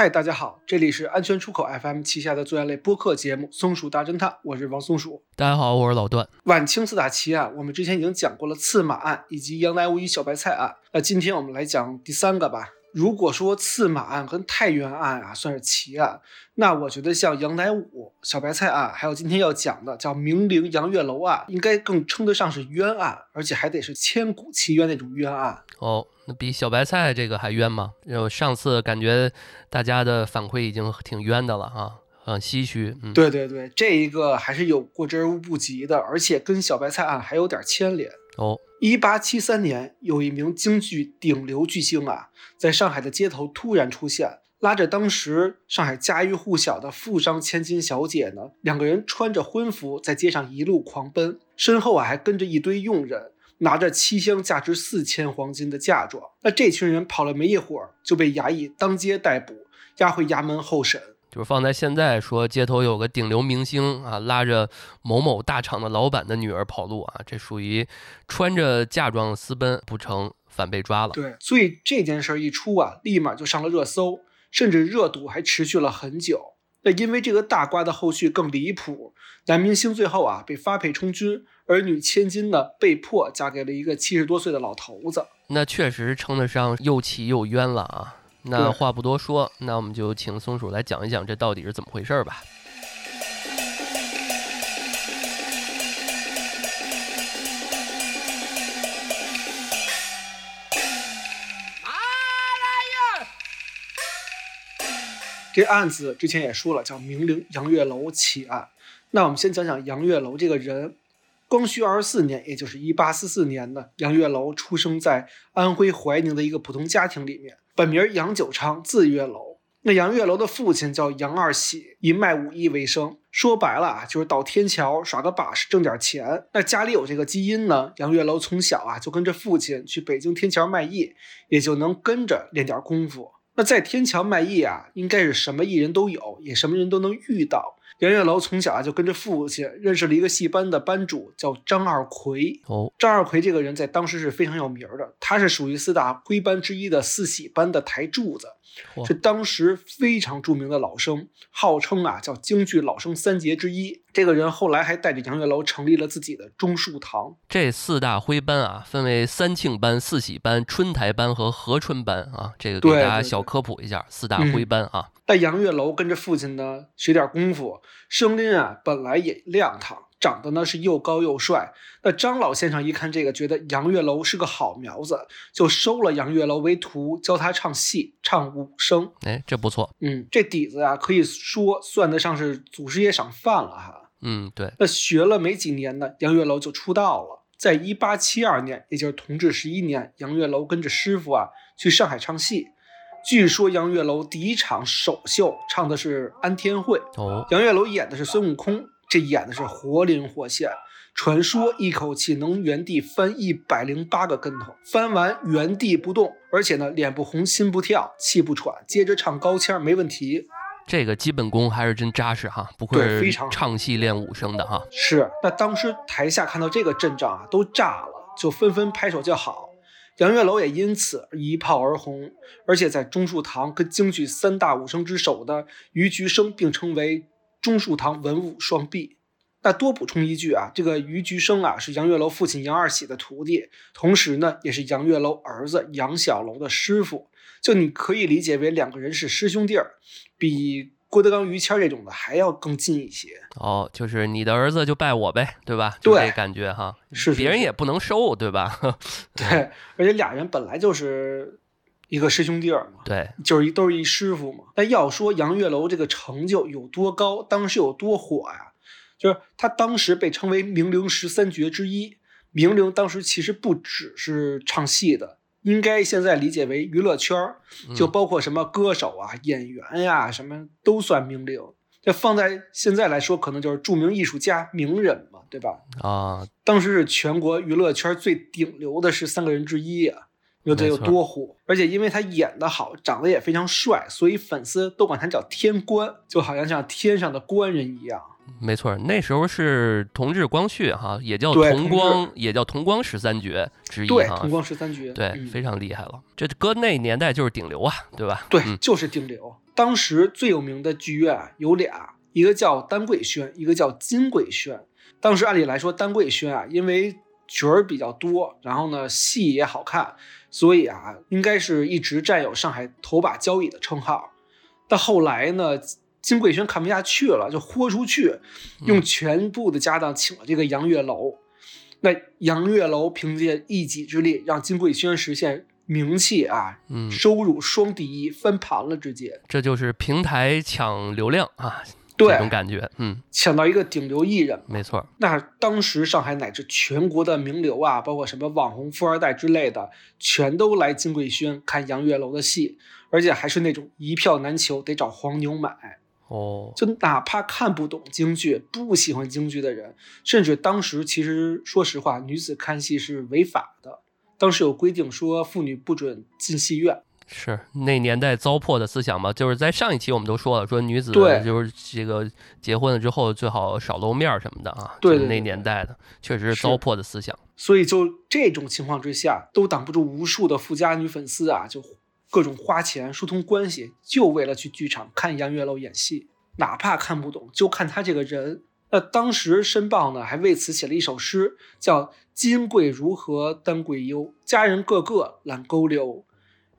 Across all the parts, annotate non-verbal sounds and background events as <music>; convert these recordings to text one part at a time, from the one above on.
嗨，大家好，这里是安全出口 FM 旗下的作案类播客节目《松鼠大侦探》，我是王松鼠。大家好，我是老段。晚清四大奇案，我们之前已经讲过了刺马案以及杨乃武与小白菜案，那今天我们来讲第三个吧。如果说刺马案跟太原案啊算是奇案，那我觉得像杨乃武、小白菜案，还有今天要讲的叫明陵杨月楼案，应该更称得上是冤案，而且还得是千古奇冤那种冤案。哦，那比小白菜这个还冤吗？就上次感觉大家的反馈已经挺冤的了啊，很唏嘘。嗯，对对对，这一个还是有过之而无不及的，而且跟小白菜案还有点牵连。哦，一八七三年，有一名京剧顶流巨星啊，在上海的街头突然出现，拉着当时上海家喻户晓的富商千金小姐呢，两个人穿着婚服在街上一路狂奔，身后啊还跟着一堆佣人，拿着七箱价值四千黄金的嫁妆。那这群人跑了没一会儿，就被衙役当街逮捕，押回衙门候审。就是放在现在说，街头有个顶流明星啊，拉着某某大厂的老板的女儿跑路啊，这属于穿着嫁妆私奔不成，反被抓了。对，所以这件事儿一出啊，立马就上了热搜，甚至热度还持续了很久。那因为这个大瓜的后续更离谱，男明星最后啊被发配充军，而女千金呢被迫嫁给了一个七十多岁的老头子。那确实称得上又气又冤了啊。那话不多说，那我们就请松鼠来讲一讲这到底是怎么回事吧。这案子之前也说了，叫明陵杨月楼奇案。那我们先讲讲杨月楼这个人。光绪二十四年，也就是一八四四年呢，杨月楼出生在安徽怀宁的一个普通家庭里面。本名杨九昌，字月楼。那杨月楼的父亲叫杨二喜，以卖武艺为生。说白了啊，就是到天桥耍个把式，挣点钱。那家里有这个基因呢，杨月楼从小啊就跟着父亲去北京天桥卖艺，也就能跟着练点功夫。那在天桥卖艺啊，应该是什么艺人都有，也什么人都能遇到。杨月楼从小啊就跟着父亲认识了一个戏班的班主，叫张二奎。哦，张二奎这个人在当时是非常有名的，他是属于四大徽班之一的四喜班的台柱子，是当时非常著名的老生，号称啊叫京剧老生三杰之一。这个人后来还带着杨月楼成立了自己的钟树堂。这四大徽班啊，分为三庆班、四喜班、春台班和和春班啊。这个给大家小科普一下，四大徽班啊。但杨月楼跟着父亲呢学点功夫，声音啊本来也亮堂，长得呢是又高又帅。那张老先生一看这个，觉得杨月楼是个好苗子，就收了杨月楼为徒，教他唱戏，唱武生。哎，这不错。嗯，这底子啊，可以说算得上是祖师爷赏饭了哈。嗯，对。那学了没几年呢，杨月楼就出道了。在一八七二年，也就是同治十一年，杨月楼跟着师傅啊去上海唱戏。据说杨月楼第一场首秀唱的是安天会。哦，杨月楼演的是孙悟空，这演的是活灵活现。传说一口气能原地翻一百零八个跟头，翻完原地不动，而且呢脸不红心不跳气不喘，接着唱高腔没问题。这个基本功还是真扎实哈，不愧是唱戏练武生的哈。是，那当时台下看到这个阵仗啊，都炸了，就纷纷拍手叫好。杨月楼也因此一炮而红，而且在钟树堂跟京剧三大武生之首的于菊生并称为钟树堂文武双璧。那多补充一句啊，这个于菊生啊是杨月楼父亲杨二喜的徒弟，同时呢也是杨月楼儿子杨小楼的师傅。就你可以理解为两个人是师兄弟儿，比郭德纲、于谦这种的还要更近一些。哦，就是你的儿子就拜我呗，对吧？对，这感觉哈，是别人也不能收，对吧？<laughs> 对，而且俩人本来就是一个师兄弟儿嘛，对，就是一都是一师傅嘛。那要说杨月楼这个成就有多高，当时有多火呀？就是他当时被称为明陵十三绝之一。明陵当时其实不只是唱戏的。应该现在理解为娱乐圈儿，就包括什么歌手啊、演员呀，什么都算名伶。这放在现在来说，可能就是著名艺术家、名人嘛，对吧？啊，当时是全国娱乐圈最顶流的十三个人之一啊，有这有多火。而且因为他演得好，长得也非常帅，所以粉丝都管他叫天官，就好像像天上的官人一样。没错，那时候是同治光绪哈，也叫同光，也叫同光十三绝之一对，哈同。光十三绝，对，嗯非常厉害了。这搁那年代就是顶流啊，对吧？对，嗯就是顶流。当时最有名的剧院啊有俩，一个叫丹桂轩，一个叫金桂轩。当时按理来说，丹桂轩啊，因为角儿比较多，然后呢戏也好看，所以啊，应该是一直占有上海头把交椅的称号。但后来呢，金贵轩看不下去了，就豁出去，用全部的家当请了这个杨月楼。那杨月楼凭借一己之力，让金贵轩实现名气啊，嗯，收入双第一，翻盘了，直接这就是平台抢流量啊，对这种感觉。嗯，抢到一个顶流艺人。没错。那当时上海乃至全国的名流啊，包括什么网红、富二代之类的，全都来金桂轩看杨月楼的戏，而且还是那种一票难求，得找黄牛买。哦，就哪怕看不懂京剧、不喜欢京剧的人，甚至当时其实说实话，女子看戏是违法的。当时有规定说，妇女不准进戏院。是那年代糟粕的思想嘛，就是在上一期我们都说了，说女子对就是这个结婚了之后最好少露面儿什么的啊，就是那对对对年代的确实是是糟粕的思想。所以就这种情况之下，都挡不住无数的富家女粉丝啊，就各种花钱疏通关系，就为了去剧场看杨月楼演戏，哪怕看不懂，就看他这个人。那当时申报呢，还为此写了一首诗，叫“金贵如何丹桂优，佳人个个懒勾溜。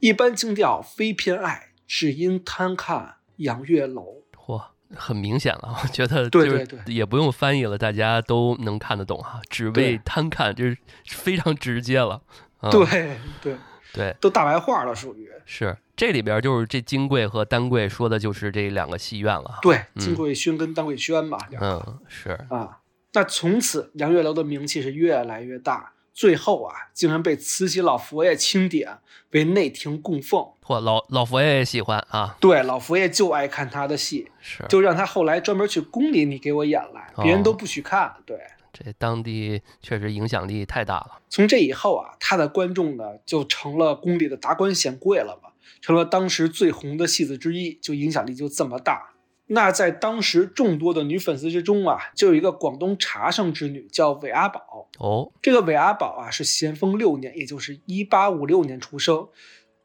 一般京调非偏爱，只因贪看杨月楼。嚯，很明显了，我觉得对就是对对也不用翻译了，大家都能看得懂哈，只为贪看，就是非常直接了。嗯、对对，对，都大白话了，属于是这里边就是这金贵和丹桂说的就是这两个戏院了。对嗯金桂轩跟丹桂轩吧，两个嗯，是啊，那从此杨月楼的名气是越来越大，最后啊，竟然被慈禧老佛爷钦点为内廷供奉。嚯，老老佛爷也喜欢啊，对，老佛爷就爱看他的戏，是就让他后来专门去宫里你给我演来，别人都哦不许看。对，这当地确实影响力太大了。从这以后啊，他的观众呢就成了宫里的达官显贵了嘛，成了当时最红的戏子之一，就影响力就这么大。那在当时众多的女粉丝之中啊，就有一个广东茶圣之女叫韦阿宝。哦，这个韦阿宝啊是咸丰六年，也就是一八五六年出生。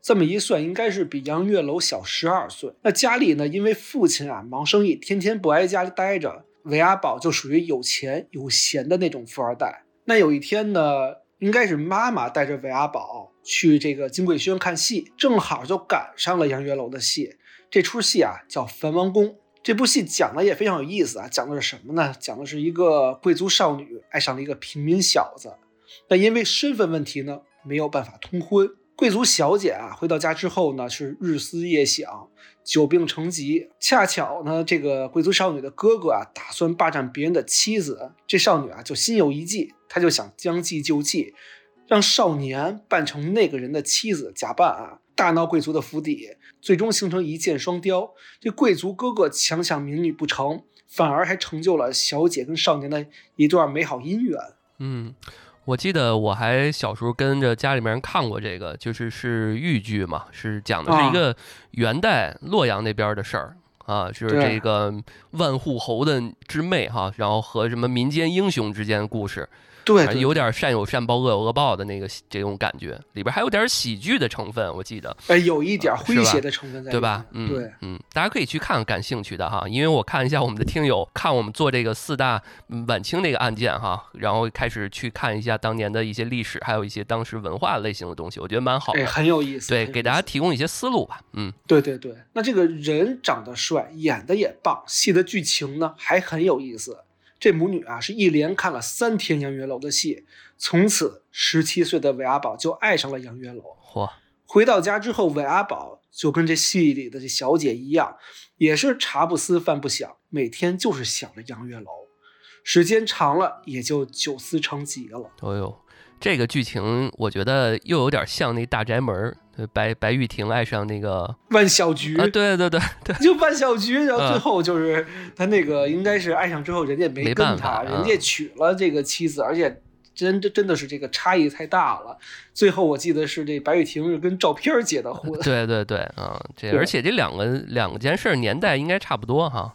这么一算，应该是比杨月楼小十二岁。那家里呢，因为父亲啊忙生意，天天不挨家里待着，韦阿宝就属于有钱有闲的那种富二代。那有一天呢，应该是妈妈带着韦阿宝去这个金桂轩看戏，正好就赶上了杨月楼的戏。这出戏啊叫《樊王宫》。这部戏讲的也非常有意思啊，讲的是什么呢？讲的是一个贵族少女爱上了一个平民小子，但因为身份问题呢，没有办法通婚。贵族小姐啊，回到家之后呢，是日思夜想，久病成疾。恰巧呢，这个贵族少女的哥哥啊，打算霸占别人的妻子，这少女啊就心有一计，她就想将计就计，让少年扮成那个人的妻子，假扮啊，大闹贵族的府邸，最终形成一箭双雕。这贵族哥哥强抢民女不成，反而还成就了小姐跟少年的一段美好姻缘。嗯，我记得我还小时候跟着家里面人看过这个，就是是豫剧嘛，是讲的是一啊个元代洛阳那边的事儿。啊，就是这个万户侯的之妹哈，然后和什么民间英雄之间的故事，对有点善有善报，恶有恶报的那个这种感觉，里边还有点喜剧的成分，我记得。哎，有一点诙谐的成分在对吧？嗯，对，嗯，大家可以去看看，感兴趣的哈，因为我看一下我们的听友看我们做这个四大嗯晚清这个案件哈，然后开始去看一下当年的一些历史，还有一些当时文化类型的东西，我觉得蛮好。很有意思。对，给大家提供一些思路吧。嗯，对对对，那这个人长得帅，演的也棒，戏的剧情呢还很有意思。这母女啊是一连看了三天杨月楼的戏，从此十七岁的韦阿宝就爱上了杨月楼。嚯，回到家之后，韦阿宝就跟这戏里的这小姐一样，也是茶不思饭不想，每天就是想着杨月楼。时间长了，也就酒思成疾了。哦呦，这个剧情我觉得又有点像那大宅门儿，对白白玉婷爱上那个万小菊啊，对对对对，<laughs> 就万小菊，然后嗯最后就是他那个应该是爱上之后，人家没跟他，办法人家娶了这个妻子，而且真真真的是这个差异太大了。最后我记得是这白玉婷是跟照片结的婚，对对对，啊，这 <laughs> 而且这两个两件事年代应该差不多哈，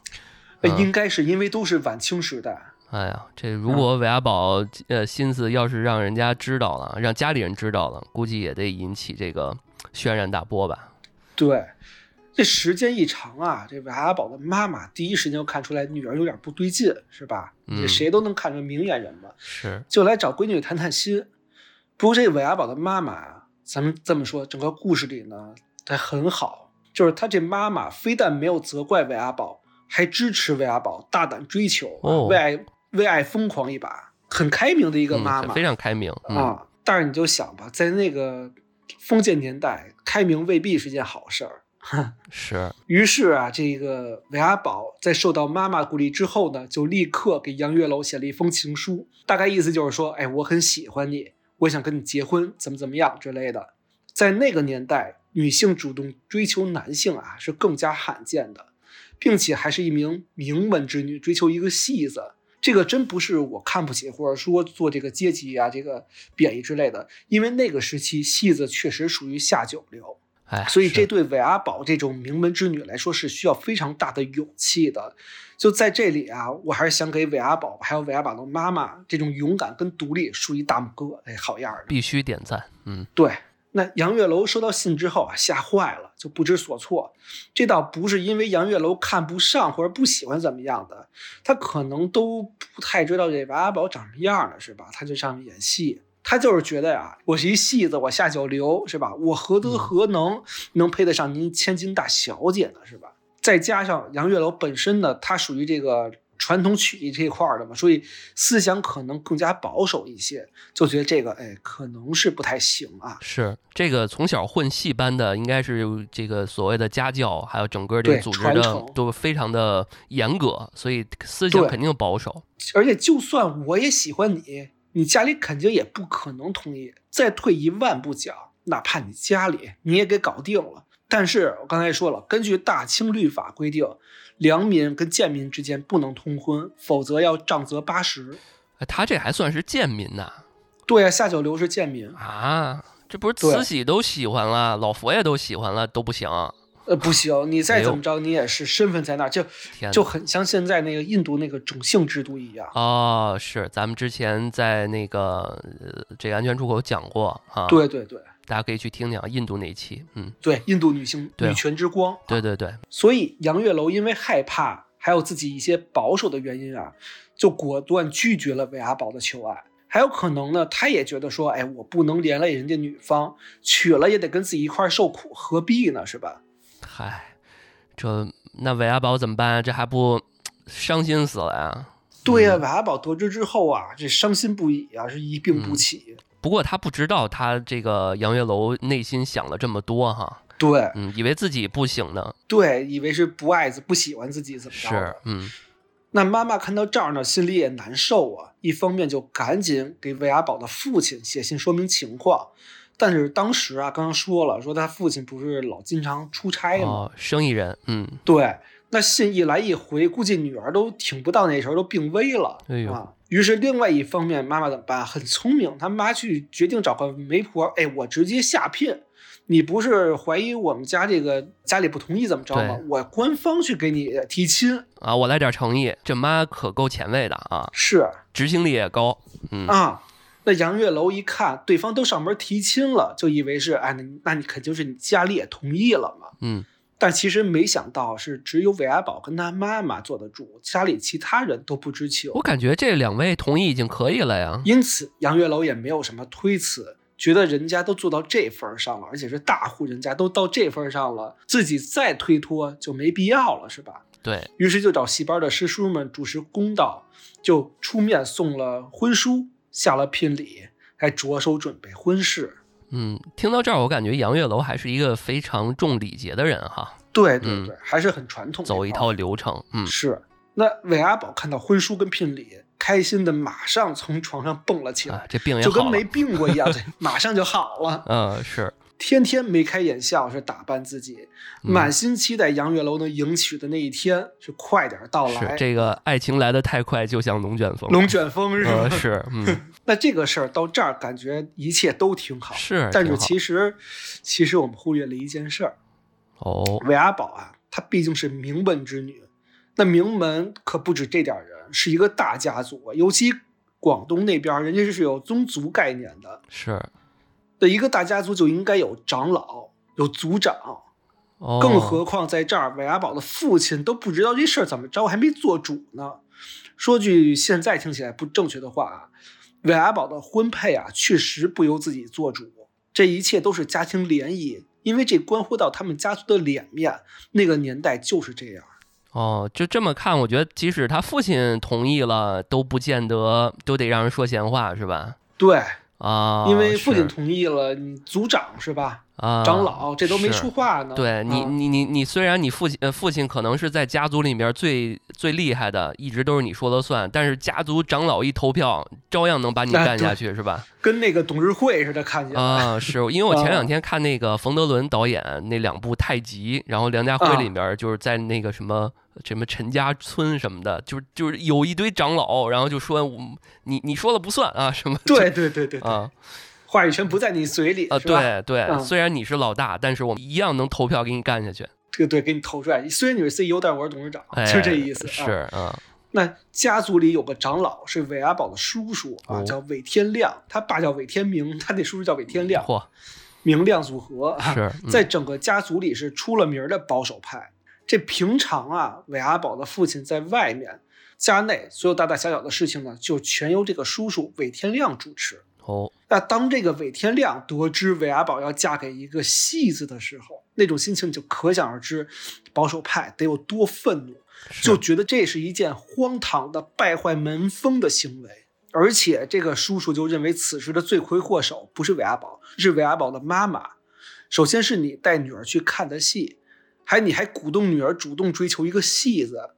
应该是因为都是晚清时代。哎呀，这如果韦阿宝呃心思要是让人家知道了，让家里人知道了，估计也得引起这个轩然大波吧。对，这时间一长啊，这韦阿宝的妈妈第一时间就看出来女儿有点不对劲，是吧？这谁都能看出明眼人嘛。是，就来找闺女谈谈心。不过这韦阿宝的妈妈啊，咱们这么说，整个故事里呢，她很好，就是她这妈妈非但没有责怪韦阿宝，还支持韦阿宝大胆追求，为爱。为爱疯狂一把，很开明的一个妈妈，非常开明啊！但是你就想吧，在那个封建年代，开明未必是件好事儿。是。于是啊，这个韦阿宝在受到妈妈鼓励之后呢，就立刻给杨月楼写了一封情书，大概意思就是说，哎，我很喜欢你，我想跟你结婚，怎么怎么样之类的。在那个年代，女性主动追求男性啊，是更加罕见的，并且还是一名名门之女追求一个戏子。这个真不是我看不起，或者说做这个阶级啊，这个贬义之类的。因为那个时期戏子确实属于下九流，哎，所以这对韦阿宝这种名门之女来说是需要非常大的勇气的。就在这里啊，我还是想给韦阿宝还有韦阿宝的妈妈这种勇敢跟独立竖一大拇哥，哎，好样的，必须点赞。嗯，对。那杨月楼收到信之后啊，吓坏了，就不知所措。这倒不是因为杨月楼看不上或者不喜欢怎么样的，他可能都不太知道这韦阿宝长什么样的，是吧？他就上面演戏，他就是觉得呀，我是一戏子，我下九流，是吧？我何德何能能配得上您千金大小姐呢，是吧？再加上杨月楼本身呢，他属于这个。传统曲艺这一块的嘛，所以思想可能更加保守一些，就觉得这个哎，可能是不太行啊。是这个从小混戏班的，应该是这个所谓的家教，还有整个这个组织的都非常的严格，所以思想肯定保守。而且就算我也喜欢你，你家里肯定也不可能同意。再退一万步讲，哪怕你家里你也给搞定了，但是我刚才说了，根据大清律法规定。良民跟贱民之间不能通婚，否则要杖责八十。他这还算是贱民呐？对啊，下九流是贱民啊！这不是慈禧都喜欢了，老佛爷都喜欢了都不行。呃，不行，你再怎么着，你也是身份在那儿，就就很像现在那个印度那个种姓制度一样。哦，是，咱们之前在那个这个安全出口讲过啊。对对对。大家可以去听听印度那一期，嗯，对，印度女性女权之光，对对对。所以杨月楼因为害怕，还有自己一些保守的原因啊，就果断拒绝了韦阿宝的求爱。还有可能呢，他也觉得说，哎，我不能连累人家女方，娶了也得跟自己一块受苦，何必呢？是吧？嗨，这那韦阿宝怎么办？这还不伤心死了呀？对呀，韦阿宝得知之后啊，这伤心不已啊，是一病不起。不过他不知道，他这个杨月楼内心想了这么多哈。对，嗯，以为自己不行呢。对，以为是不爱自不喜欢自己怎么着？是，嗯。那妈妈看到这儿呢，心里也难受啊。一方面就赶紧给魏阿宝的父亲写信说明情况，但是当时啊，刚刚说了，说他父亲不是老经常出差吗？生意人，嗯，对。那信一来一回，估计女儿都挺不到那时候，都病危了。哎呦啊！于是另外一方面，妈妈怎么办？很聪明，他妈去决定找个媒婆。哎，我直接下聘。你不是怀疑我们家这个家里不同意怎么着吗？我官方去给你提亲啊！我来点诚意，这妈可够前卫的啊！是，执行力也高。嗯啊，那杨月楼一看对方都上门提亲了，就以为是哎，那那你肯定是你家里也同意了嘛。嗯。但其实没想到是只有韦阿宝跟他妈妈坐得住，家里其他人都不知情。我感觉这两位同意已经可以了呀。因此杨月楼也没有什么推辞，觉得人家都做到这份上了，而且是大户人家都到这份上了，自己再推脱就没必要了，是吧？对于是就找戏班的师叔们主持公道，就出面送了婚书，下了聘礼，还着手准备婚事。嗯，听到这儿，我感觉杨月楼还是一个非常重礼节的人哈。对对对，还是很传统，走一套流程。嗯，是。那韦阿宝看到婚书跟聘礼，开心的马上从床上蹦了起来，这病也就跟没病过一样，<laughs> 对，马上就好了。嗯，是。天天眉开眼笑是打扮自己，嗯满心期待杨月楼能迎娶的那一天是快点到是来。这个爱情来得太快，就像龙卷风。龙卷风是吧？呃，是，嗯，<laughs> 那这个事儿到这儿感觉一切都挺好，是，但是其实其实我们忽略了一件事儿，哦，韦阿宝啊，她毕竟是名门之女，那名门可不止这点人，是一个大家族啊，尤其广东那边，人家是有宗族概念的。是，的一个大家族就应该有长老，有族长，哦，更何况在这儿，韦阿宝的父亲都不知道这事儿怎么着，还没做主呢。说句现在听起来不正确的话啊，韦阿宝的婚配啊，确实不由自己做主，这一切都是家庭联谊，因为这关乎到他们家族的脸面。那个年代就是这样。哦，就这么看，我觉得即使他父亲同意了，都不见得都得让人说闲话，是吧？对，啊，因为父亲同意了，你组长是吧？啊，长老这都没说话呢。对你，啊你你你，虽然你父亲呃父亲可能是在家族里面最最厉害的，一直都是你说了算，但是家族长老一投票，照样能把你干下去，是吧？<laughs> 跟那个董事会似的，看起来。啊，是因为我前两啊天看那个冯德伦导演那两部《太极》，然后梁家辉啊里面就是在那个什么什么陈家村什么的，就是就是有一堆长老，然后就说我你你说了不算啊什么对对对对对，啊话语权不在你嘴里，啊？对对，嗯虽然你是老大，但是我们一样能投票给你干下去，对对，给你投出来。虽然你是 CEO，但是我是董事长，哎，就这意思。是啊。啊，那家族里有个长老是韦阿宝的叔叔啊，哦叫韦天亮，他爸叫韦天明，他那叔叔叫韦天亮，嚯，明亮组合啊，是嗯在整个家族里是出了名的保守派。这平常啊，韦阿宝的父亲在外面，家内所有大大小小的事情呢，就全由这个叔叔韦天亮主持。哦，那当这个韦天亮得知韦阿宝要嫁给一个戏子的时候，那种心情就可想而知，保守派得有多愤怒，就觉得这是一件荒唐的败坏门风的行为。而且这个叔叔就认为此事的罪魁祸首不是韦阿宝，是韦阿宝的妈妈。首先是你带女儿去看的戏，还你还鼓动女儿主动追求一个戏子，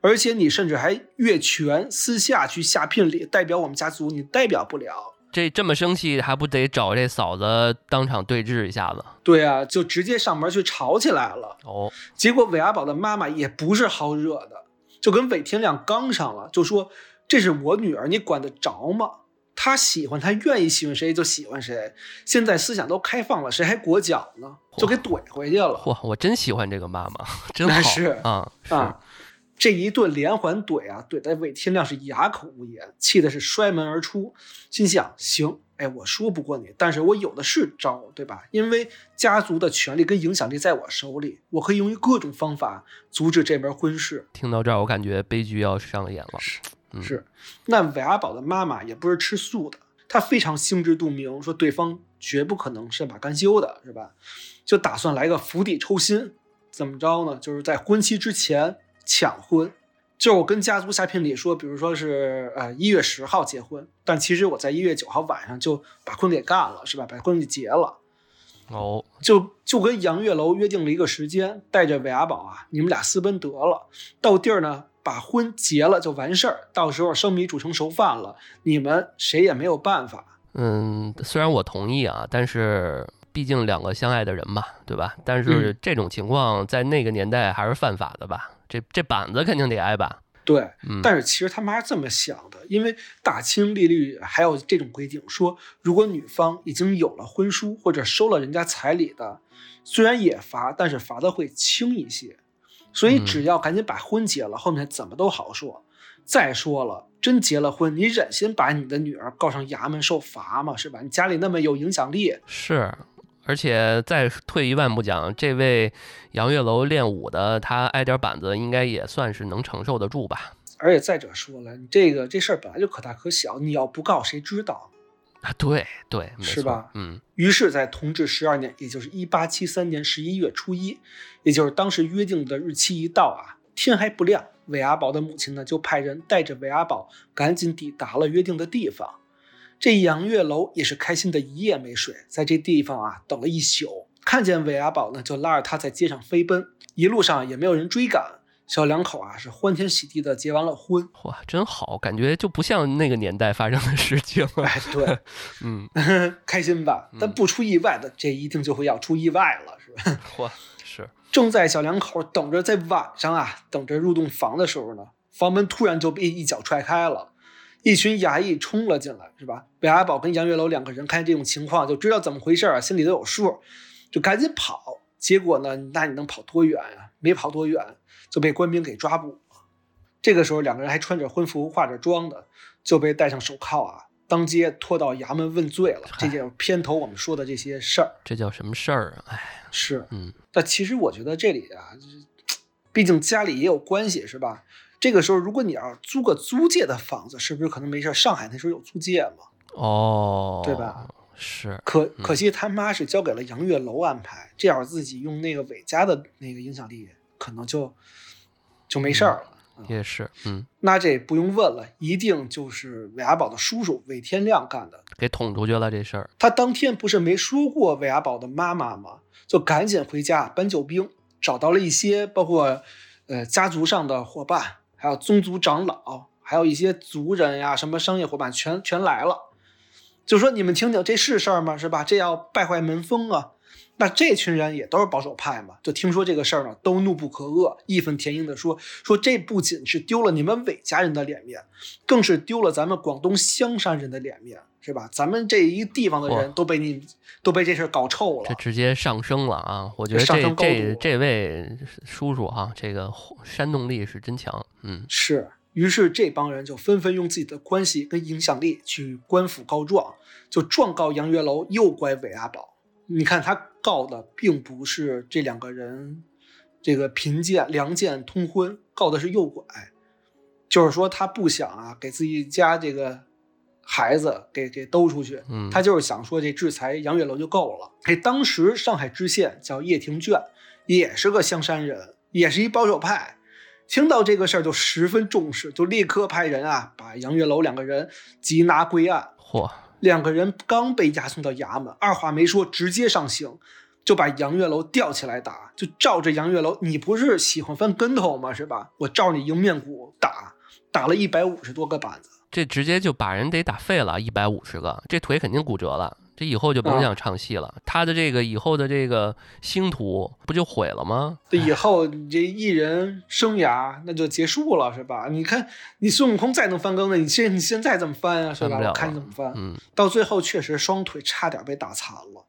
而且你甚至还越权私下去下聘礼，代表我们家族，你代表不了。这这么生气，还不得找这嫂子当场对峙一下子？对啊，就直接上门去吵起来了。哦，结果韦阿宝的妈妈也不是好惹的，就跟韦天亮刚上了，就说这是我女儿，你管得着吗？她喜欢，她愿意喜欢谁就喜欢谁。现在思想都开放了，谁还裹脚呢？就给怼回去了。哇，我真喜欢这个妈妈，<laughs> 真好啊，是啊，这一顿连环怼啊，怼的韦天亮是哑口无言，气的是摔门而出，心想：行，哎，我说不过你，但是我有的是招，对吧？因为家族的权力跟影响力在我手里，我可以用各种方法阻止这门婚事。听到这儿，我感觉悲剧要上演了。嗯是，那韦阿宝的妈妈也不是吃素的，她非常心知肚明，说对方绝不可能善罢甘休的，是吧？就打算来个釜底抽薪，怎么着呢？就是在婚期之前抢婚。就是我跟家族下聘礼说，比如说是呃一月十号结婚，但其实我在一月九号晚上就把婚给干了，是吧？把婚给结了。哦，就就跟杨月楼约定了一个时间，带着韦阿宝啊，你们俩私奔得了，到地儿呢把婚结了就完事儿，到时候生米煮成熟饭了，你们谁也没有办法。嗯，虽然我同意啊，但是毕竟两个相爱的人嘛，对吧？但是嗯这种情况在那个年代还是犯法的吧？这这板子肯定得挨板？对，嗯，但是其实他们还是这么想的，因为大清律律还有这种规定，说如果女方已经有了婚书或者收了人家彩礼的，虽然也罚，但是罚的会轻一些。所以嗯只要赶紧把婚结了，后面怎么都好说。再说了，真结了婚，你忍心把你的女儿告上衙门受罚吗？是吧？你家里那么有影响力，是，而且再退一万步讲，这位杨月楼练武的，他挨点板子，应该也算是能承受得住吧？而且再者说了，你这个这事儿本来就可大可小，你要不告谁知道？啊，对对，是吧嗯，于是，在同治十二年，也就是一八七三年十一月初一，也就是当时约定的日期一到啊，天还不亮，韦阿宝的母亲呢就派人带着韦阿宝赶紧抵达了约定的地方。这杨月楼也是开心的一夜没睡，在这地方啊等了一宿，看见韦阿宝呢，就拉着他在街上飞奔，一路上也没有人追赶，小两口啊是欢天喜地的结完了婚。哇，真好，感觉就不像那个年代发生的事情。哎，对，<laughs> 嗯，<laughs> 开心吧？但不出意外的，这一定就会要出意外了，是吧？<laughs> 嚯，是。正在小两口等着在晚上啊，等着入洞房的时候呢，房门突然就被一脚踹开了，一群衙役冲了进来，是吧？韦阿宝跟杨月楼两个人看这种情况，就知道怎么回事啊，心里都有数，就赶紧跑。结果呢，那你能跑多远啊？没跑多远。就被官兵给抓捕了。这个时候，两个人还穿着婚服、化着妆的，就被戴上手铐啊，当街拖到衙门问罪了。这就是片头我们说的这些事儿。这叫什么事儿啊？哎，是，嗯。但其实我觉得这里啊，毕竟家里也有关系，是吧？这个时候，如果你要租个租界的房子，是不是可能没事？上海那时候有租界嘛？哦，对吧？是。可可惜他妈是交给了杨月楼安排，这样自己用那个韦家的那个影响力，可能就。就没事儿了，也是，嗯，那这不用问了，一定就是韦阿宝的叔叔韦天亮干的，给捅出去了这事儿。他当天不是没说过韦阿宝的妈妈吗？就赶紧回家搬救兵，找到了一些包括呃家族上的伙伴，还有宗族长老，还有一些族人呀，什么商业伙伴全全来了，就说你们听听，这是事儿吗？是吧？这要败坏门风啊！那这群人也都是保守派嘛，就听说这个事儿呢，都怒不可遏，义愤填膺地说：“说这不仅是丢了你们韦家人的脸面，更是丢了咱们广东香山人的脸面，是吧？咱们这一地方的人都被你都被这事儿搞臭了，这直接上升了啊！我觉得这这这位叔叔哈，这个煽动力是真强，嗯，是。于是这帮人就纷纷用自己的关系跟影响力去官府告状，就状告杨月楼诱拐韦阿宝。你看他。告的并不是这两个人，这个贫贱良贱通婚，告的是诱拐，就是说他不想啊给自己家这个孩子给给兜出去，嗯，他就是想说这制裁杨月楼就够了。哎，当时上海知县叫叶廷眷，也是个香山人，也是一保守派，听到这个事儿就十分重视，就立刻派人啊把杨月楼两个人缉拿归案。嚯！两个人刚被押送到衙门，二话没说，直接上刑，就把杨月楼吊起来打，就照着杨月楼，你不是喜欢翻跟头吗？是吧？我照你迎面骨打，打了一百五十多个板子，这直接就把人得打废了，一百五十个，这腿肯定骨折了。这以后就甭想唱戏了，他的这个以后的这个星途不就毁了吗？这以后你这艺人生涯那就结束了，是吧？你看你孙悟空再能翻跟头，你现你现在怎么翻啊？是吧？我看你怎么翻。嗯，到最后确实双腿差点被打残了，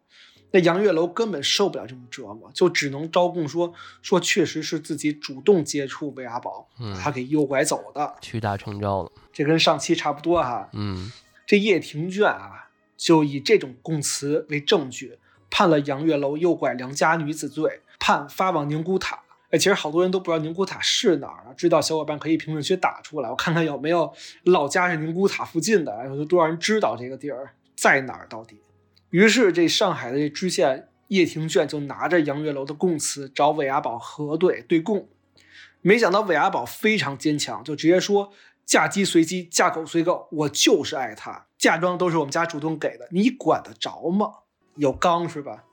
那杨月楼根本受不了这种折磨，就只能招供说说确实是自己主动接触韦阿宝，他给诱拐走的，屈打成招了。这跟上期差不多哈。嗯，这叶庭眷啊。就以这种供词为证据，判了杨月楼诱拐良家女子罪，判发往宁古塔。哎，其实好多人都不知道宁古塔是哪儿啊？知道小伙伴可以评论区打出来，我看看有没有老家是宁古塔附近的，有多少人知道这个地儿在哪儿到底。于是这上海的这知县叶廷眷就拿着杨月楼的供词找韦阿宝核对对供，没想到韦阿宝非常坚强，就直接说。嫁鸡随鸡，嫁狗随狗，我就是爱她。嫁妆都是我们家主动给的，你管得着吗？有刚是吧？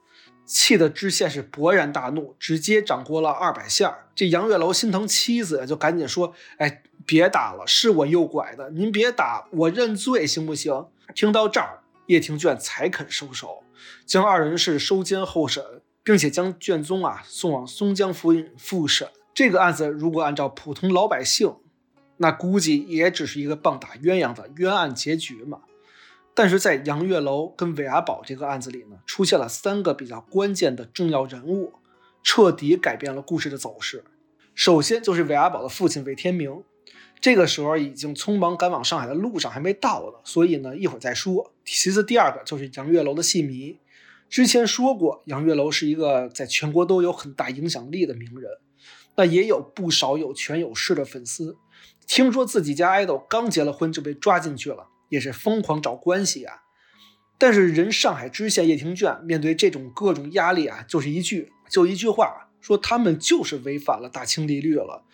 气得知县是勃然大怒，直接掌掴了二百下。这杨月楼心疼妻子，就赶紧说：“哎，别打了，是我诱拐的，您别打，我认罪行不行？”听到这儿，叶廷眷才肯收手，将二人是收监候审，并且将卷宗啊送往松江府尹复审。这个案子如果按照普通老百姓，那估计也只是一个棒打鸳鸯的冤案结局嘛。但是在杨月楼跟韦阿宝这个案子里呢，出现了三个比较关键的重要人物，彻底改变了故事的走势。首先就是韦阿宝的父亲韦天明，这个时候已经匆忙赶往上海的路上，还没到呢，所以呢一会儿再说。其次，第二个就是杨月楼的戏迷，之前说过，杨月楼是一个在全国都有很大影响力的名人，那也有不少有权有势的粉丝。听说自己家爱豆刚结了婚就被抓进去了，也是疯狂找关系啊。但是人上海知县叶廷眷面对这种各种压力啊，就是一句就一句话，说他们就是违反了大清律例了，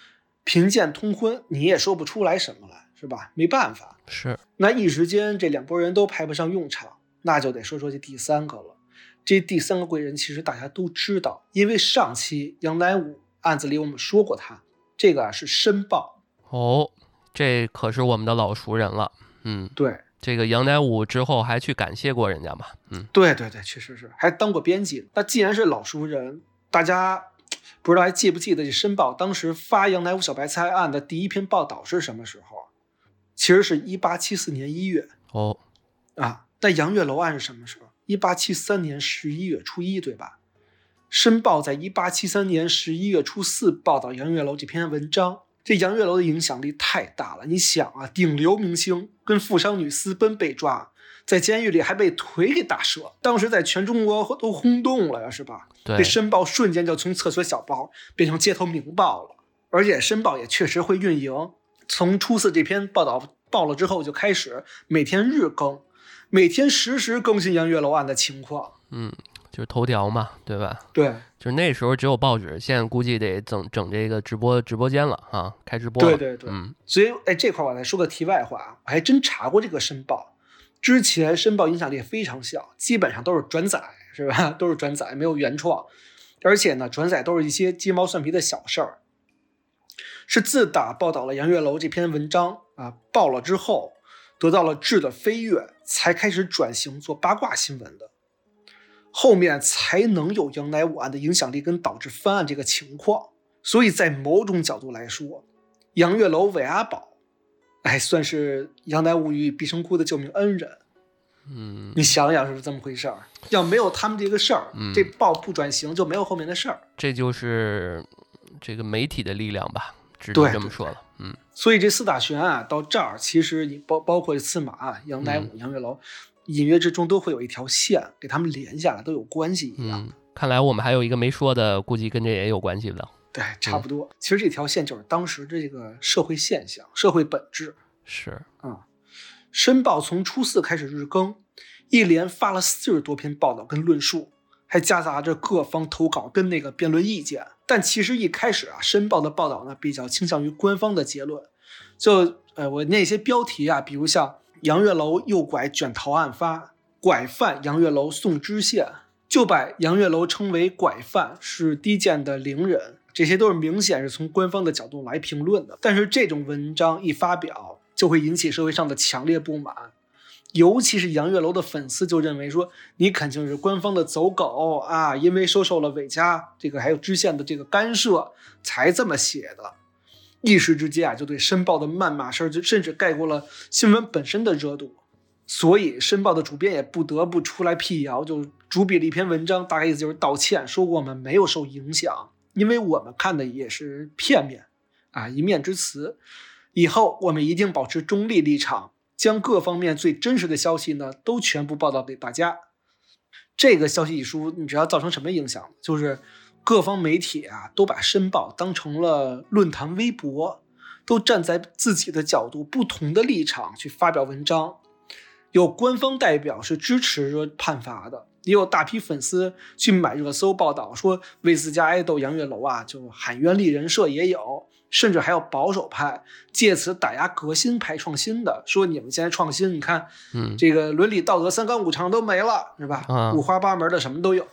贫贱通婚，你也说不出来什么来，是吧？没办法，是那一时间这两拨人都派不上用场，那就得说说这第三个了。这第三个贵人其实大家都知道，因为上期杨乃武案子里我们说过他。这个啊是申报。哦，这可是我们的老熟人了。嗯，对，这个杨乃武之后还去感谢过人家嘛？嗯，对对对，确实是，还当过编辑。那既然是老熟人，大家不知道还记不记得这申报当时发杨乃武小白菜案的第一篇报道是什么时候？其实是一八七四年一月。哦，啊，那杨月楼案是什么时候？一八七三年十一月初一，对吧？申报在一八七三年十一月初四报道杨月楼这篇文章，这杨月楼的影响力太大了。你想啊，顶流明星跟富商女私奔被抓，在监狱里还被腿给打折，当时在全中国都轰动了呀，是吧？对这，申报瞬间就从厕所小报变成街头名报了，而且申报也确实会运营。从初四这篇报道报了之后，就开始每天日更，每天实时更新杨月楼案的情况。嗯，就是头条嘛，对吧？对就是那时候只有报纸，现在估计得整整这个直播直播间了啊，开直播了。对对对，嗯所以哎，这块儿我再说个题外话啊，我还真查过这个申报，之前申报影响力非常小，基本上都是转载，是吧？<laughs> 都是转载，没有原创，而且呢，转载都是一些鸡毛蒜皮的小事儿。是自打报道了杨月楼这篇文章啊爆了之后，得到了质的飞跃，才开始转型做八卦新闻的。后面才能有杨乃武案的影响力跟导致翻案这个情况。所以在某种角度来说，杨月楼、韦阿宝，哎，算是杨乃武与毕生窟的救命恩人。嗯，你想想是不是这么回事儿？要没有他们这个事儿，嗯这报不转型就没有后面的事儿。这就是这个媒体的力量吧，只对能这么说了。嗯所以这四大悬案到这儿，其实你包包括司马案、杨乃武、杨月楼，隐约之中都会有一条线给他们连下来，都有关系一样。嗯，看来我们还有一个没说的，估计跟这也有关系了。对，差不多。其实这条线就是当时的这个社会现象、社会本质。是，申报从初四开始日更，一连发了四十多篇报道跟论述，还夹杂着各方投稿跟那个辩论意见。但其实一开始啊，申报的报道呢比较倾向于官方的结论。就呃，我那些标题啊，比如像杨月楼诱拐卷逃案发，拐犯杨月楼送知县，就把杨月楼称为拐犯，是低贱的伶人。这些都是明显是从官方的角度来评论的。但是这种文章一发表，就会引起社会上的强烈不满，尤其是杨月楼的粉丝就认为说你肯定是官方的走狗啊，因为收受了韦家这个还有知县的这个干涉才这么写的。一时之间啊，就对申报的谩骂声就甚至盖过了新闻本身的热度，所以申报的主编也不得不出来辟谣，就主笔了一篇文章，大概意思就是道歉，说我们没有受影响，因为我们看的也是片面啊一面之词。以后我们一定保持中立立场，将各方面最真实的消息呢都全部报道给大家。这个消息一出，你知道造成什么影响？就是各方媒体啊都把申报当成了论坛、微博，都站在自己的角度、不同的立场去发表文章。有官方代表是支持说判罚的，也有大批粉丝去买热搜报道，说为自家爱豆杨月楼啊就喊冤立人设也有，甚至还有保守派借此打压革新派创新的，说你们现在创新，你看嗯，这个伦理道德三纲五常都没了，是吧？啊五花八门的什么都有。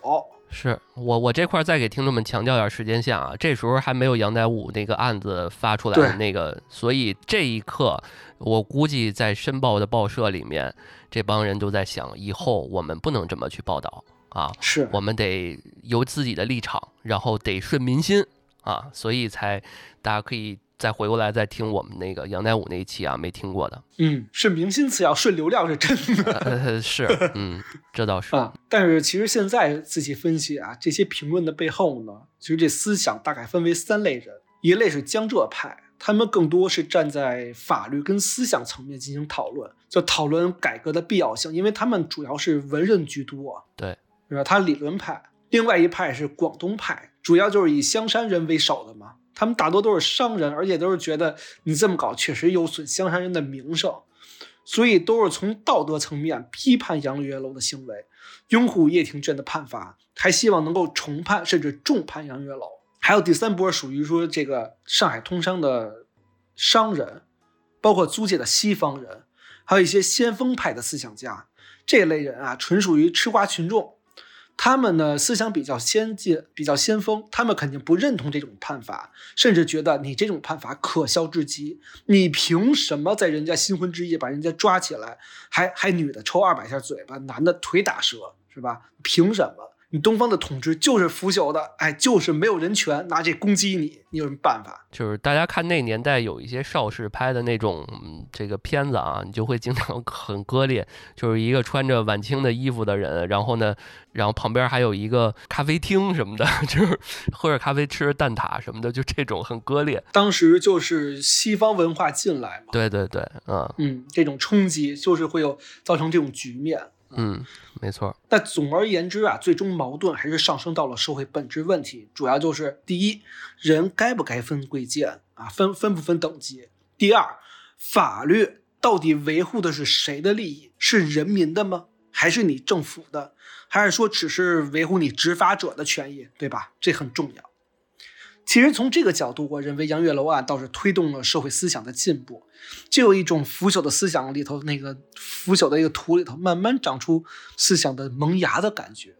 是我我这块儿再给听众们强调点时间线啊，这时候还没有杨乃武那个案子发出来的那个，所以这一刻我估计在申报的报社里面，这帮人都在想，以后我们不能这么去报道啊，是我们得有自己的立场，然后得顺民心啊，所以才大家可以再回过来再听我们那个杨乃武那一期啊，没听过的，嗯，顺民心次要，顺流量是真的。呃，是，<laughs> 嗯，这倒是，啊，但是其实现在仔细分析啊，这些评论的背后呢，其实这思想大概分为三类人，一类是江浙派，他们更多是站在法律跟思想层面进行讨论，就讨论改革的必要性，因为他们主要是文人居多，对，是吧？他理论派，另外一派是广东派，主要就是以香山人为首的嘛，他们大多都是商人，而且都是觉得你这么搞确实有损香山人的名声。所以都是从道德层面批判杨月楼的行为，拥护叶挺卷的判罚，还希望能够重判甚至重判杨月楼。还有第三波属于说这个上海通商的商人，包括租界的西方人，还有一些先锋派的思想家，这类人啊，纯属于吃瓜群众。他们呢思想比较先进，比较先锋，他们肯定不认同这种判罚，甚至觉得你这种判罚可笑至极。你凭什么在人家新婚之夜把人家抓起来，还还女的抽二百下嘴巴，男的腿打折，是吧？凭什么？你东方的统治就是腐朽的，哎，就是没有人权，拿这攻击你，你有什么办法？就是大家看那年代有一些邵氏拍的那种这个片子啊，你就会经常 <laughs> 很割裂，就是一个穿着晚清的衣服的人，然后呢，然后旁边还有一个咖啡厅什么的，<laughs> 就是喝着咖啡吃着蛋挞什么的，就这种很割裂。当时就是西方文化进来嘛，对对对，嗯嗯，这种冲击就是会有造成这种局面。嗯，没错。但总而言之啊，最终矛盾还是上升到了社会本质问题，主要就是第一，人该不该分贵贱啊，分分不分等级；第二，法律到底维护的是谁的利益？是人民的吗？还是你政府的？还是说只是维护你执法者的权益？对吧？这很重要。其实从这个角度，我认为杨月楼案倒是推动了社会思想的进步，就有一种腐朽的思想里头，那个腐朽的一个土里头，慢慢长出思想的萌芽的感觉。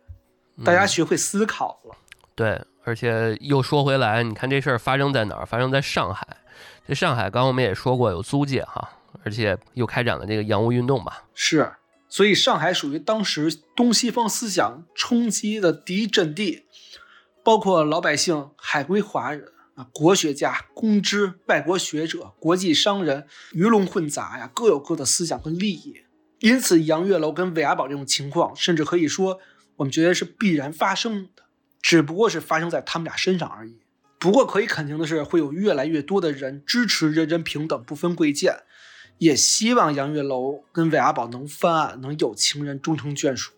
大家学会思考了。对，而且又说回来，你看这事儿发生在哪儿？发生在上海。这上海，刚刚我们也说过有租界哈，而且又开展了这个洋务运动吧。是，所以上海属于当时东西方思想冲击的第一阵地。包括老百姓、海归华人啊、国学家、公知、外国学者、国际商人，鱼龙混杂呀，各有各的思想跟利益。因此，杨月楼跟韦阿宝这种情况，甚至可以说，我们觉得是必然发生的，只不过是发生在他们俩身上而已。不过，可以肯定的是，会有越来越多的人支持人人平等、不分贵贱，也希望杨月楼跟韦阿宝能翻案，能有情人终成眷属。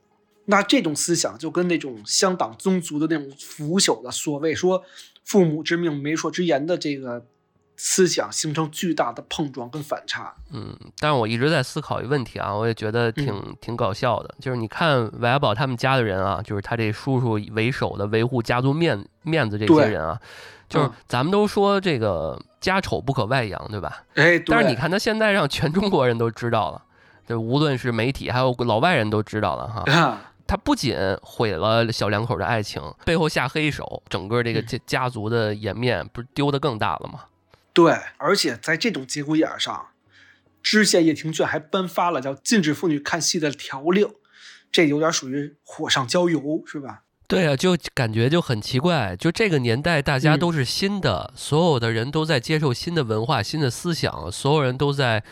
那这种思想就跟那种乡党宗族的那种腐朽的所谓说“父母之命，媒妁之言”的这个思想形成巨大的碰撞跟反差。嗯，但是我一直在思考一个问题啊，我也觉得挺挺搞笑的，就是你看韦小宝他们家的人啊，就是他这叔叔为首的维护家族面面子这些人啊，就是咱们都说这个家丑不可外扬，对吧？哎，但是你看他现在让全中国人都知道了，就无论是媒体还有老外人都知道了哈。他不仅毁了小两口的爱情，背后下黑手，整个这个家家族的颜面不是丢的更大了吗？对，而且在这种节骨眼上，知县叶廷眷还颁发了叫禁止妇女看戏的条令，这有点属于火上浇油，是吧？对啊，就感觉就很奇怪，就这个年代大家都是新的，所有的人都在接受新的文化、新的思想，所有人都在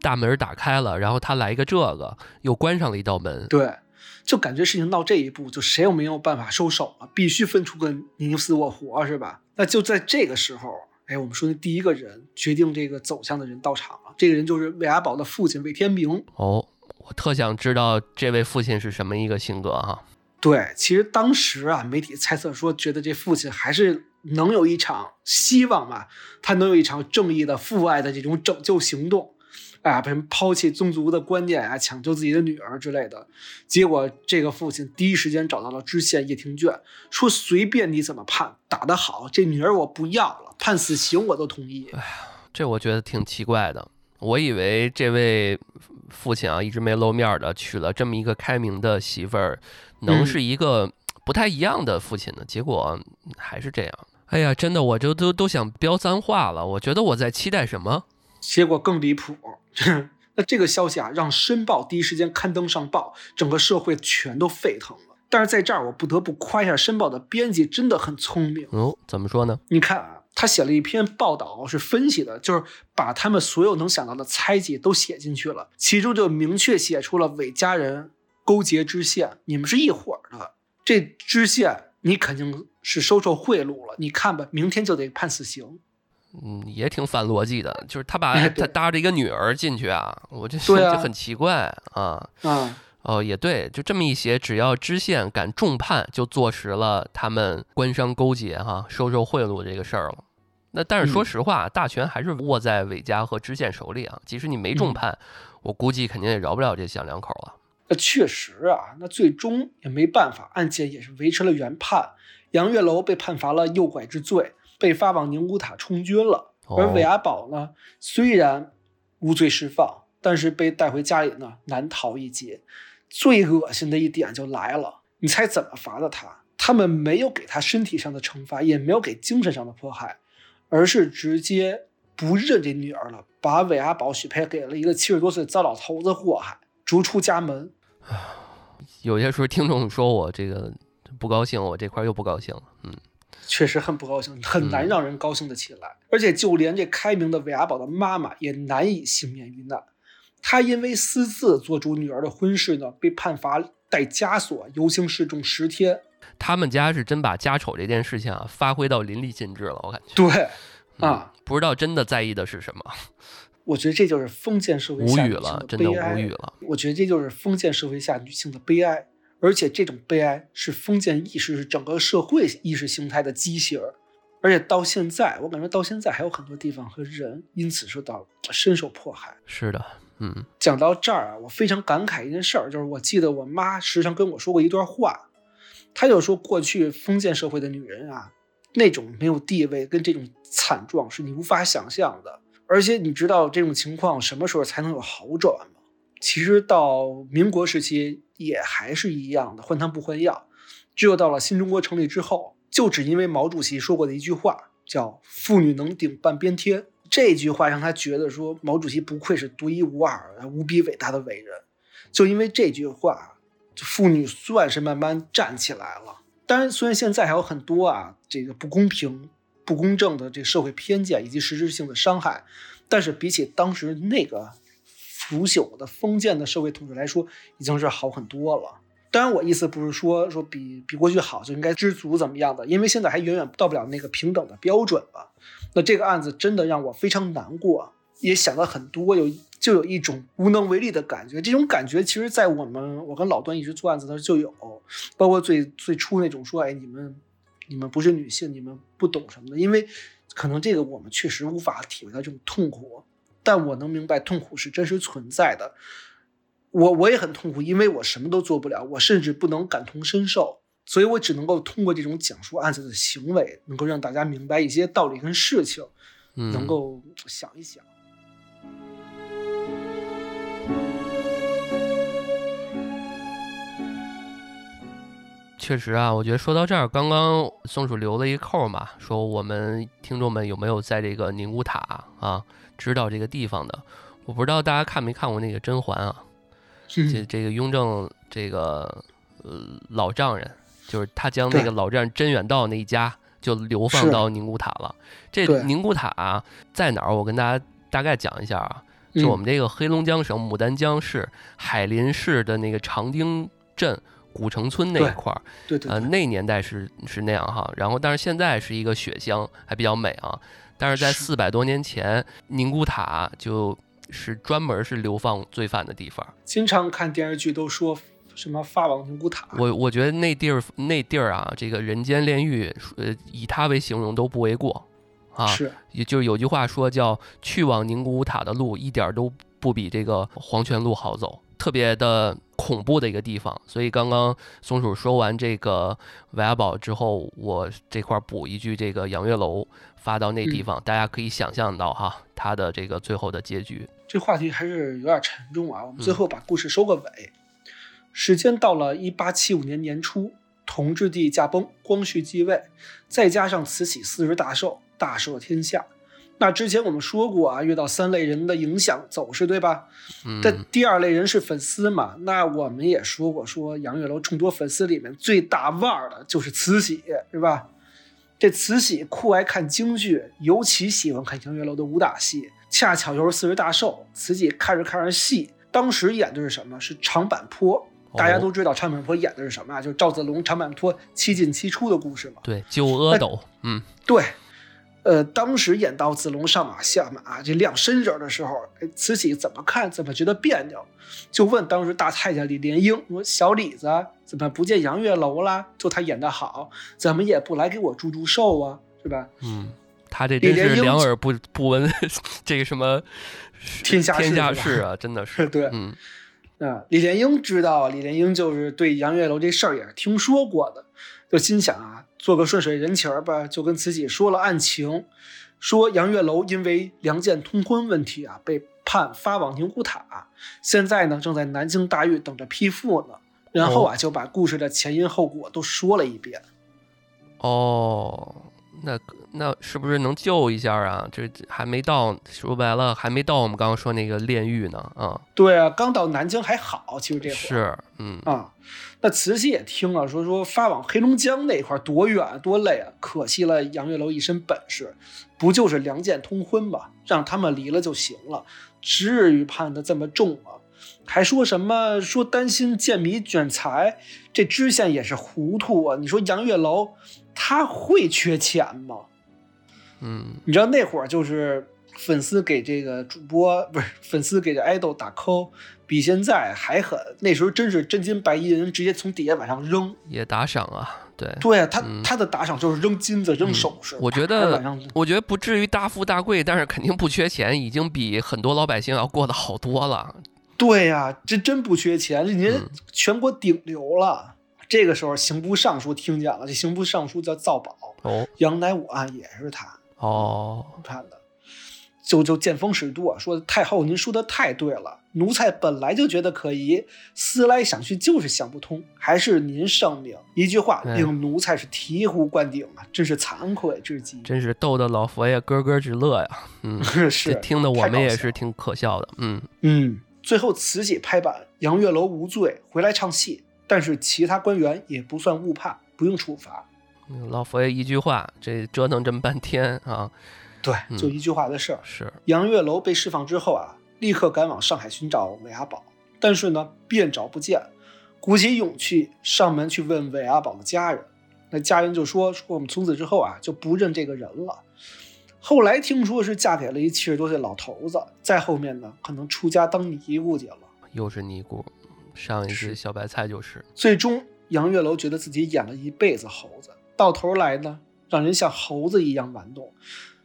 大门打开了，然后他来一个这个，又关上了一道门。对。就感觉事情到这一步，就谁也没有办法收手了，必须分出个你死我活，是吧？那就在这个时候，哎，我们说的第一个人决定这个走向的人到场了，这个人就是魏阿宝的父亲魏天明。哦，我特想知道这位父亲是什么一个性格哈？对，其实当时啊，媒体猜测说，觉得这父亲还是能有一场希望吧，他能有一场正义的父爱的这种拯救行动。哎呀，被人抛弃宗族的观念啊，抢救自己的女儿之类的，结果这个父亲第一时间找到了知县叶廷卷，说随便你怎么判，打得好，这女儿我不要了，判死刑我都同意。哎呀，这我觉得挺奇怪的，我以为这位父亲啊一直没露面的，娶了这么一个开明的媳妇儿，能是一个不太一样的父亲呢，结果还是这样。哎呀，真的，我就都都想飙脏话了，我觉得我在期待什么？结果更离谱，<laughs> 那这个消息啊，让《申报》第一时间刊登上报，整个社会全都沸腾了。但是在这儿，我不得不夸一下《申报》的编辑，真的很聪明哦。怎么说呢？你看啊，他写了一篇报道，是分析的，就是把他们所有能想到的猜忌都写进去了，其中就明确写出了韦家人勾结知县，你们是一伙的。这知县你肯定是收受贿赂了，你看吧，明天就得判死刑。嗯，也挺反逻辑的，就是他把他搭着一个女儿进去啊，我就 <laughs> 就很奇怪啊。啊，哦，也对，就这么一些，只要知县敢重判，就坐实了他们官商勾结哈，收受贿赂这个事儿了。那但是说实话，大权还是握在韦家和知县手里啊。即使你没重判，我估计肯定也饶不了这小两口了。那确实啊，那最终也没办法，案件也是维持了原判，杨月楼被判罚了诱拐之罪。被发往宁古塔充军了，而韦阿宝呢，虽然无罪释放，但是被带回家里呢，难逃一劫。最恶心的一点就来了，你猜怎么罚的他？他们没有给他身体上的惩罚，也没有给精神上的迫害，而是直接不认这女儿了，把韦阿宝许配给了一个七十多岁糟老头子祸害，逐出家门。<sighs> 有些时候听众说我这个不高兴，我这块又不高兴了。嗯，确实很不高兴，很难让人高兴得起来。而且就连这开明的韦阿宝的妈妈也难以幸免于难。她因为私自做主女儿的婚事呢，被判罚带枷锁游行示众十天。他们家是真把家丑这件事情啊发挥到淋漓尽致了，我感觉。对，啊，不知道真的在意的是什么。我觉得这就是封建社会下女性的悲哀。无语了。我觉得这就是封建社会下女性的悲哀，而且这种悲哀是封建意识是整个社会意识形态的畸形而且到现在，我感觉到现在还有很多地方和人因此受到深受迫害。是的，嗯。讲到这儿啊，我非常感慨一件事儿，就是我记得我妈时常跟我说过一段话。她就说，过去封建社会的女人啊，那种没有地位跟这种惨状是你无法想象的。而且你知道这种情况什么时候才能有好转吗？其实到民国时期也还是一样的，换汤不换药。只有到了新中国成立之后，就只因为毛主席说过的一句话，叫“妇女能顶半边天”，这句话让他觉得说毛主席不愧是独一无二、无比伟大的伟人。就因为这句话。妇女算是慢慢站起来了，当然，虽然现在还有很多啊，这个不公平、不公正的这社会偏见以及实质性的伤害，但是比起当时那个腐朽的封建的社会统治来说，已经是好很多了。当然，我意思不是说说比比过去好就应该知足怎么样的，因为现在还远远到不了那个平等的标准了。那这个案子真的让我非常难过，也想到很多有。就有一种无能为力的感觉，这种感觉其实，在我们我跟老段一直做案子的时候就有，包括最最初那种说，哎，你们你们不是女性，你们不懂什么的，因为可能这个我们确实无法体会到这种痛苦，但我能明白痛苦是真实存在的。我我也很痛苦，因为我什么都做不了，我甚至不能感同身受，所以我只能够通过这种讲述案子的行为，能够让大家明白一些道理跟事情，能够想一想。确实啊，我觉得说到这儿，刚刚松鼠留了一扣嘛，说我们听众们有没有在这个宁古塔啊知道这个地方的？我不知道大家看没看过那个甄嬛啊，这这个雍正这个呃老丈人，就是他将那个老丈人甄远道那一家就流放到宁古塔了。这宁古塔在哪儿？我跟大家大概讲一下啊，就我们这个黑龙江省牡丹江市海林市的那个长汀镇。古城村那一块儿，对对，呃，那年代是是那样哈，然后但是现在是一个雪乡，还比较美啊。但是在四百多年前，宁古塔就是专门是流放罪犯的地方。经常看电视剧都说什么发往宁古塔，我我觉得那地儿那地儿啊，这个人间炼狱，呃，以它为形容都不为过啊。是，也就是有句话说叫去往宁古塔的路一点都不比这个黄泉路好走。特别的恐怖的一个地方，所以刚刚松鼠说完这个韦阿宝之后，我这块补一句，这个杨月楼发到那地方，大家可以想象到哈，它的这个最后的结局。这话题还是有点沉重啊，我们最后把故事收个尾。时间到了一八七五年年初，同治帝驾崩，光绪继位，再加上慈禧四十大寿，大赦天下。那之前我们说过啊，遇到三类人的影响走势，对吧？嗯但第二类人是粉丝嘛？那我们也说过，说杨月楼众多粉丝里面最大腕儿的就是慈禧，是吧？这慈禧酷爱看京剧，尤其喜欢看杨月楼的武打戏。恰巧又是四十大寿，慈禧看着看着戏，当时演的是什么？是长坂坡。大家都知道长坂坡演的是什么啊？就是赵子龙长坂坡七进七出的故事嘛。对，救阿斗。嗯，对。呃，当时演到子龙上马下马这亮身手的时候，慈禧怎么看怎么觉得别扭，就问当时大太监李莲英说：“小李子怎么不见杨月楼啦？就他演的好，怎么也不来给我祝祝寿啊？是吧？”嗯，他这真是两耳不不闻 <laughs> 这个什么天下天下事啊，真的是 <laughs> 对，嗯啊，李莲英知道，李莲英就是对杨月楼这事儿也是听说过的，就心想啊。做个顺水人情儿吧，就跟慈禧说了案情，说杨月楼因为梁建通婚问题啊，被判发往宁古塔，现在呢正在南京大狱等着批复呢。然后啊就把故事的前因后果都说了一遍。哦，那那是不是能救一下啊？这还没到，说白了还没到我们刚刚说那个炼狱呢啊。对啊，刚到南京还好，其实这会儿是，嗯啊。那慈禧也听了，说说发往黑龙江那块儿多远多累啊！可惜了杨月楼一身本事，不就是两件通婚吗？让他们离了就行了，至于判的这么重吗？还说什么说担心建米卷财，这知县也是糊涂啊！你说杨月楼他会缺钱吗？嗯，你知道那会儿就是粉丝给这个主播不是粉丝给这爱豆打 call，比现在还狠。那时候真是真金白银，直接从底下往上扔。也打赏啊，对对啊，他、嗯他的打赏就是扔金子、扔首饰。我觉得，我觉得不至于大富大贵，但是肯定不缺钱，已经比很多老百姓要过得好多了。对呀、这真不缺钱，这您嗯全国顶流了。这个时候刑部尚书听见了，这刑部尚书叫赵宝，哦杨乃武案也是他哦，判的。就就见风使舵，啊说太后您说的太对了，奴才本来就觉得可疑，思来想去就是想不通，还是您圣明，一句话哎令奴才是醍醐灌顶啊，真是惭愧至极。真是逗得老佛爷咯咯直乐呀。嗯，<laughs> 是这听得我们也是挺可笑的。嗯，嗯，最后慈禧拍板，杨月楼无罪，回来唱戏，但是其他官员也不算误判，不用处罚。老佛爷一句话，这折腾这么半天啊，对，嗯就一句话的事儿。是杨月楼被释放之后啊，立刻赶往上海寻找韦阿宝，但是呢，遍找不见，鼓起勇气上门去问韦阿宝的家人，那家人就说说我们从此之后啊就不认这个人了。后来听说是嫁给了一七十多岁老头子，再后面呢，可能出家当尼姑去了。又是尼姑，上一世小白菜就是。最终，杨月楼觉得自己演了一辈子猴子，到头来呢，让人像猴子一样玩弄，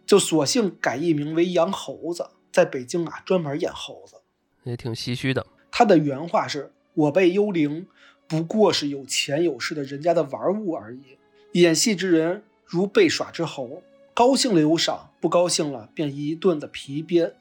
就索性改艺名为杨猴子，在北京啊专门演猴子。也挺唏嘘的。他的原话是：“我辈幽灵不过是有钱有势的人家的玩物而已，演戏之人如被耍之猴，高兴了有赏，不高兴了便一顿的皮鞭，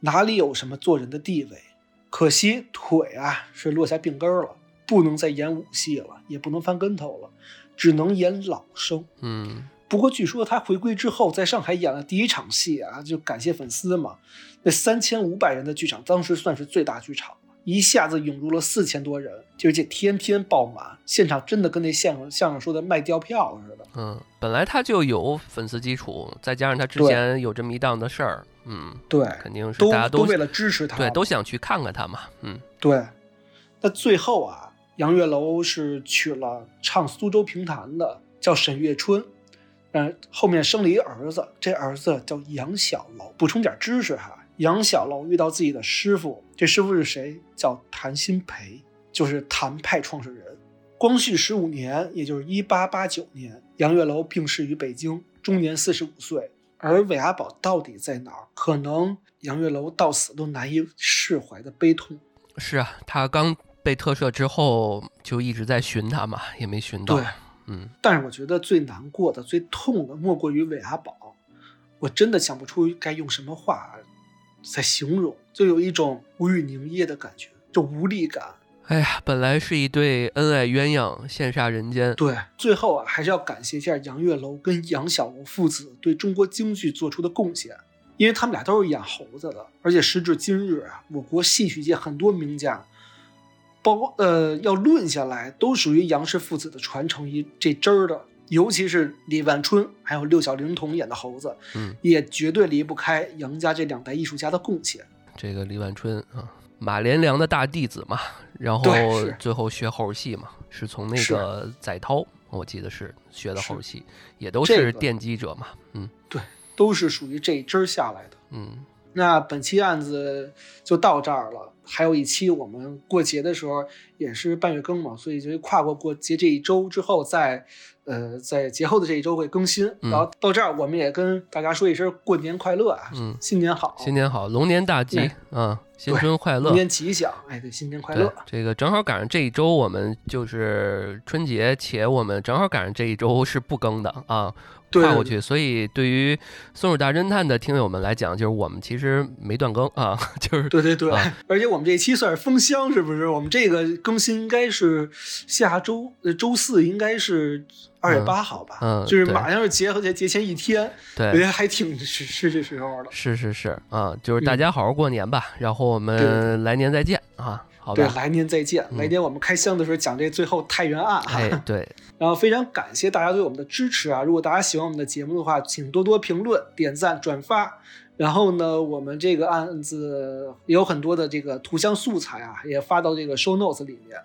哪里有什么做人的地位？可惜腿啊是落下病根儿了，不能再演武戏了，也不能翻跟头了，只能演老生。嗯，不过据说他回归之后，在上海演了第一场戏啊，就感谢粉丝嘛。那三千五百人的剧场，当时算是最大剧场了，一下子涌入了四千多人，而且天天爆满，现场真的跟那相声相声说的卖掉票似的。嗯，本来他就有粉丝基础，再加上他之前有这么一档子事儿，嗯，对，肯定是大家都为了支持他，对都想去看看他嘛。嗯，对。那最后啊，杨月楼是娶了唱苏州评弹的，叫沈月春。嗯，后面生了一儿子，这儿子叫杨小楼。补充点知识哈，杨小楼遇到自己的师傅，这师傅是谁？叫谭鑫培，就是谭派创始人。光绪十五年，也就是一八八九年，杨月楼病逝于北京，终年四十五岁。而韦阿宝到底在哪儿？可能杨月楼到死都难以释怀的悲痛。是啊，他刚被特赦之后就一直在寻他嘛，也没寻到对。嗯，但是我觉得最难过的、最痛的，莫过于韦阿宝。我真的想不出该用什么话来形容，就有一种无语凝噎的感觉，就无力感。哎呀，本来是一对恩爱鸳鸯，羡煞人间。对，最后啊，还是要感谢一下杨月楼跟杨小楼父子对中国京剧做出的贡献，因为他们俩都是演猴子的，而且时至今日啊，我国戏曲界很多名家，包括呃要论下来，都属于杨氏父子的传承一这支儿的，尤其是李万春还有六小龄童演的猴子，嗯，也绝对离不开杨家这两代艺术家的贡献。这个李万春啊，马连良的大弟子嘛，然后最后学猴戏嘛，是从那个载涛，我记得是学的猴戏，也都是奠基者嘛。嗯对，都是属于这一支下来的。嗯，那本期案子就到这儿了，还有一期我们过节的时候也是半月更嘛，所以就跨过过节这一周之后再，呃，在节后的这一周会更新。嗯。然后到这儿，我们也跟大家说一声过年快乐啊，嗯。新年好，新年好，龙年大吉哎啊，新春快乐新。年吉祥，哎，对，新年快乐，，这个正好赶上这一周，我们就是春节，且我们正好赶上这一周是不更的啊。跨过去。所以对于松鼠大侦探的听友们来讲，就是我们其实没断更啊，<laughs> 就是对对对，而且我们这期算是封箱，是不是？我们这个更新应该是下周呃周四，应该是。二月八号吧，嗯，就是马上是节和节节前一天，对，我觉得还挺是是这时候的，是是是啊，就是大家好好过年吧，然后我们来年再见啊，好吧，对，来年再见，来年我们开箱的时候讲这最后太原案，哎，<laughs> 对，然后非常感谢大家对我们的支持啊，如果大家喜欢我们的节目的话，请多多评论、点赞、转发。然后呢，我们这个案子也有很多的这个图像素材啊，也发到这个 show notes 里面。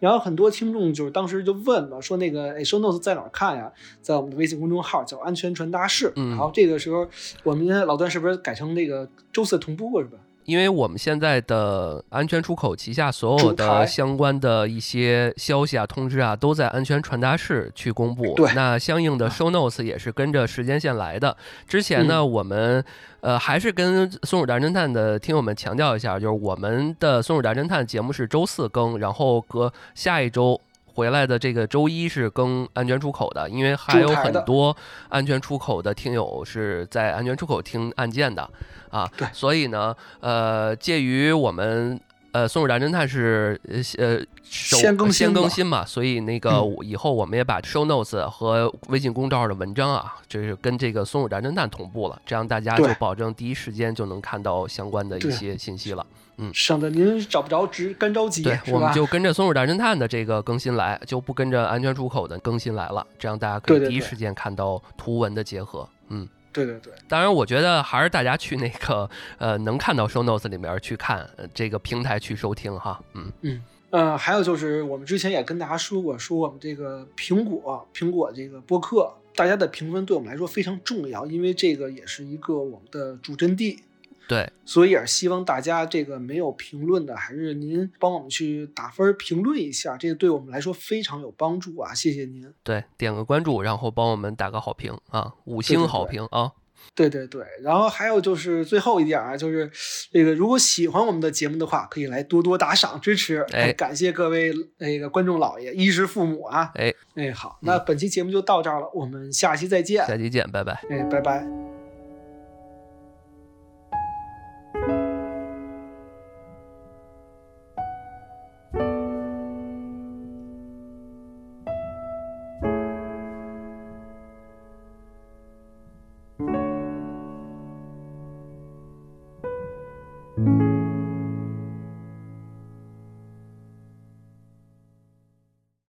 然后很多听众就是当时就问嘛，说那个哎 show notes 在哪儿看呀？在我们的微信公众号叫“安全传达室”。嗯。然后这个时候，我们老段是不是改成那个周四同步是吧？因为我们现在的安全出口旗下所有的相关的一些消息啊、通知啊，都在安全传达室去公布。对。那相应的 show notes 也是跟着时间线来的。之前呢，我们。呃，还是跟松鼠大侦探的听友们强调一下，就是我们的松鼠大侦探节目是周四更，然后隔下一周回来的这个周一是更安全出口的，因为还有很多安全出口的听友是在安全出口听案件的啊，对，所以呢，呃，介于我们。呃，松鼠大侦探是呃先更先更新嘛，所以那个以后我们也把 show notes 和微信公众号的文章啊，就是跟这个松鼠大侦探同步了，这样大家就保证第一时间就能看到相关的一些信息了。嗯，省得您找不着直干着急，对，我们就跟着松鼠大侦探的这个更新来，就不跟着安全出口的更新来了，这样大家可以第一时间看到图文的结合。嗯。对对对，当然，我觉得还是大家去那个呃，能看到 show notes 里面去看这个平台去收听哈，嗯嗯呃，还有就是我们之前也跟大家说过，说我们这个苹果苹果这个播客，大家的评分对我们来说非常重要，因为这个也是一个我们的主阵地。对，所以也是希望大家这个没有评论的，还是您帮我们去打分评论一下，这个对我们来说非常有帮助啊！谢谢您。对，点个关注，然后帮我们打个好评啊，五星好评啊！对对对，然后还有就是最后一点啊，就是这个如果喜欢我们的节目的话，可以来多多打赏支持。哎，感谢各位那个观众老爷、衣食父母啊！哎哎，好，那本期节目就到这儿了，我们下期再见。下期见，拜拜。哎，拜拜。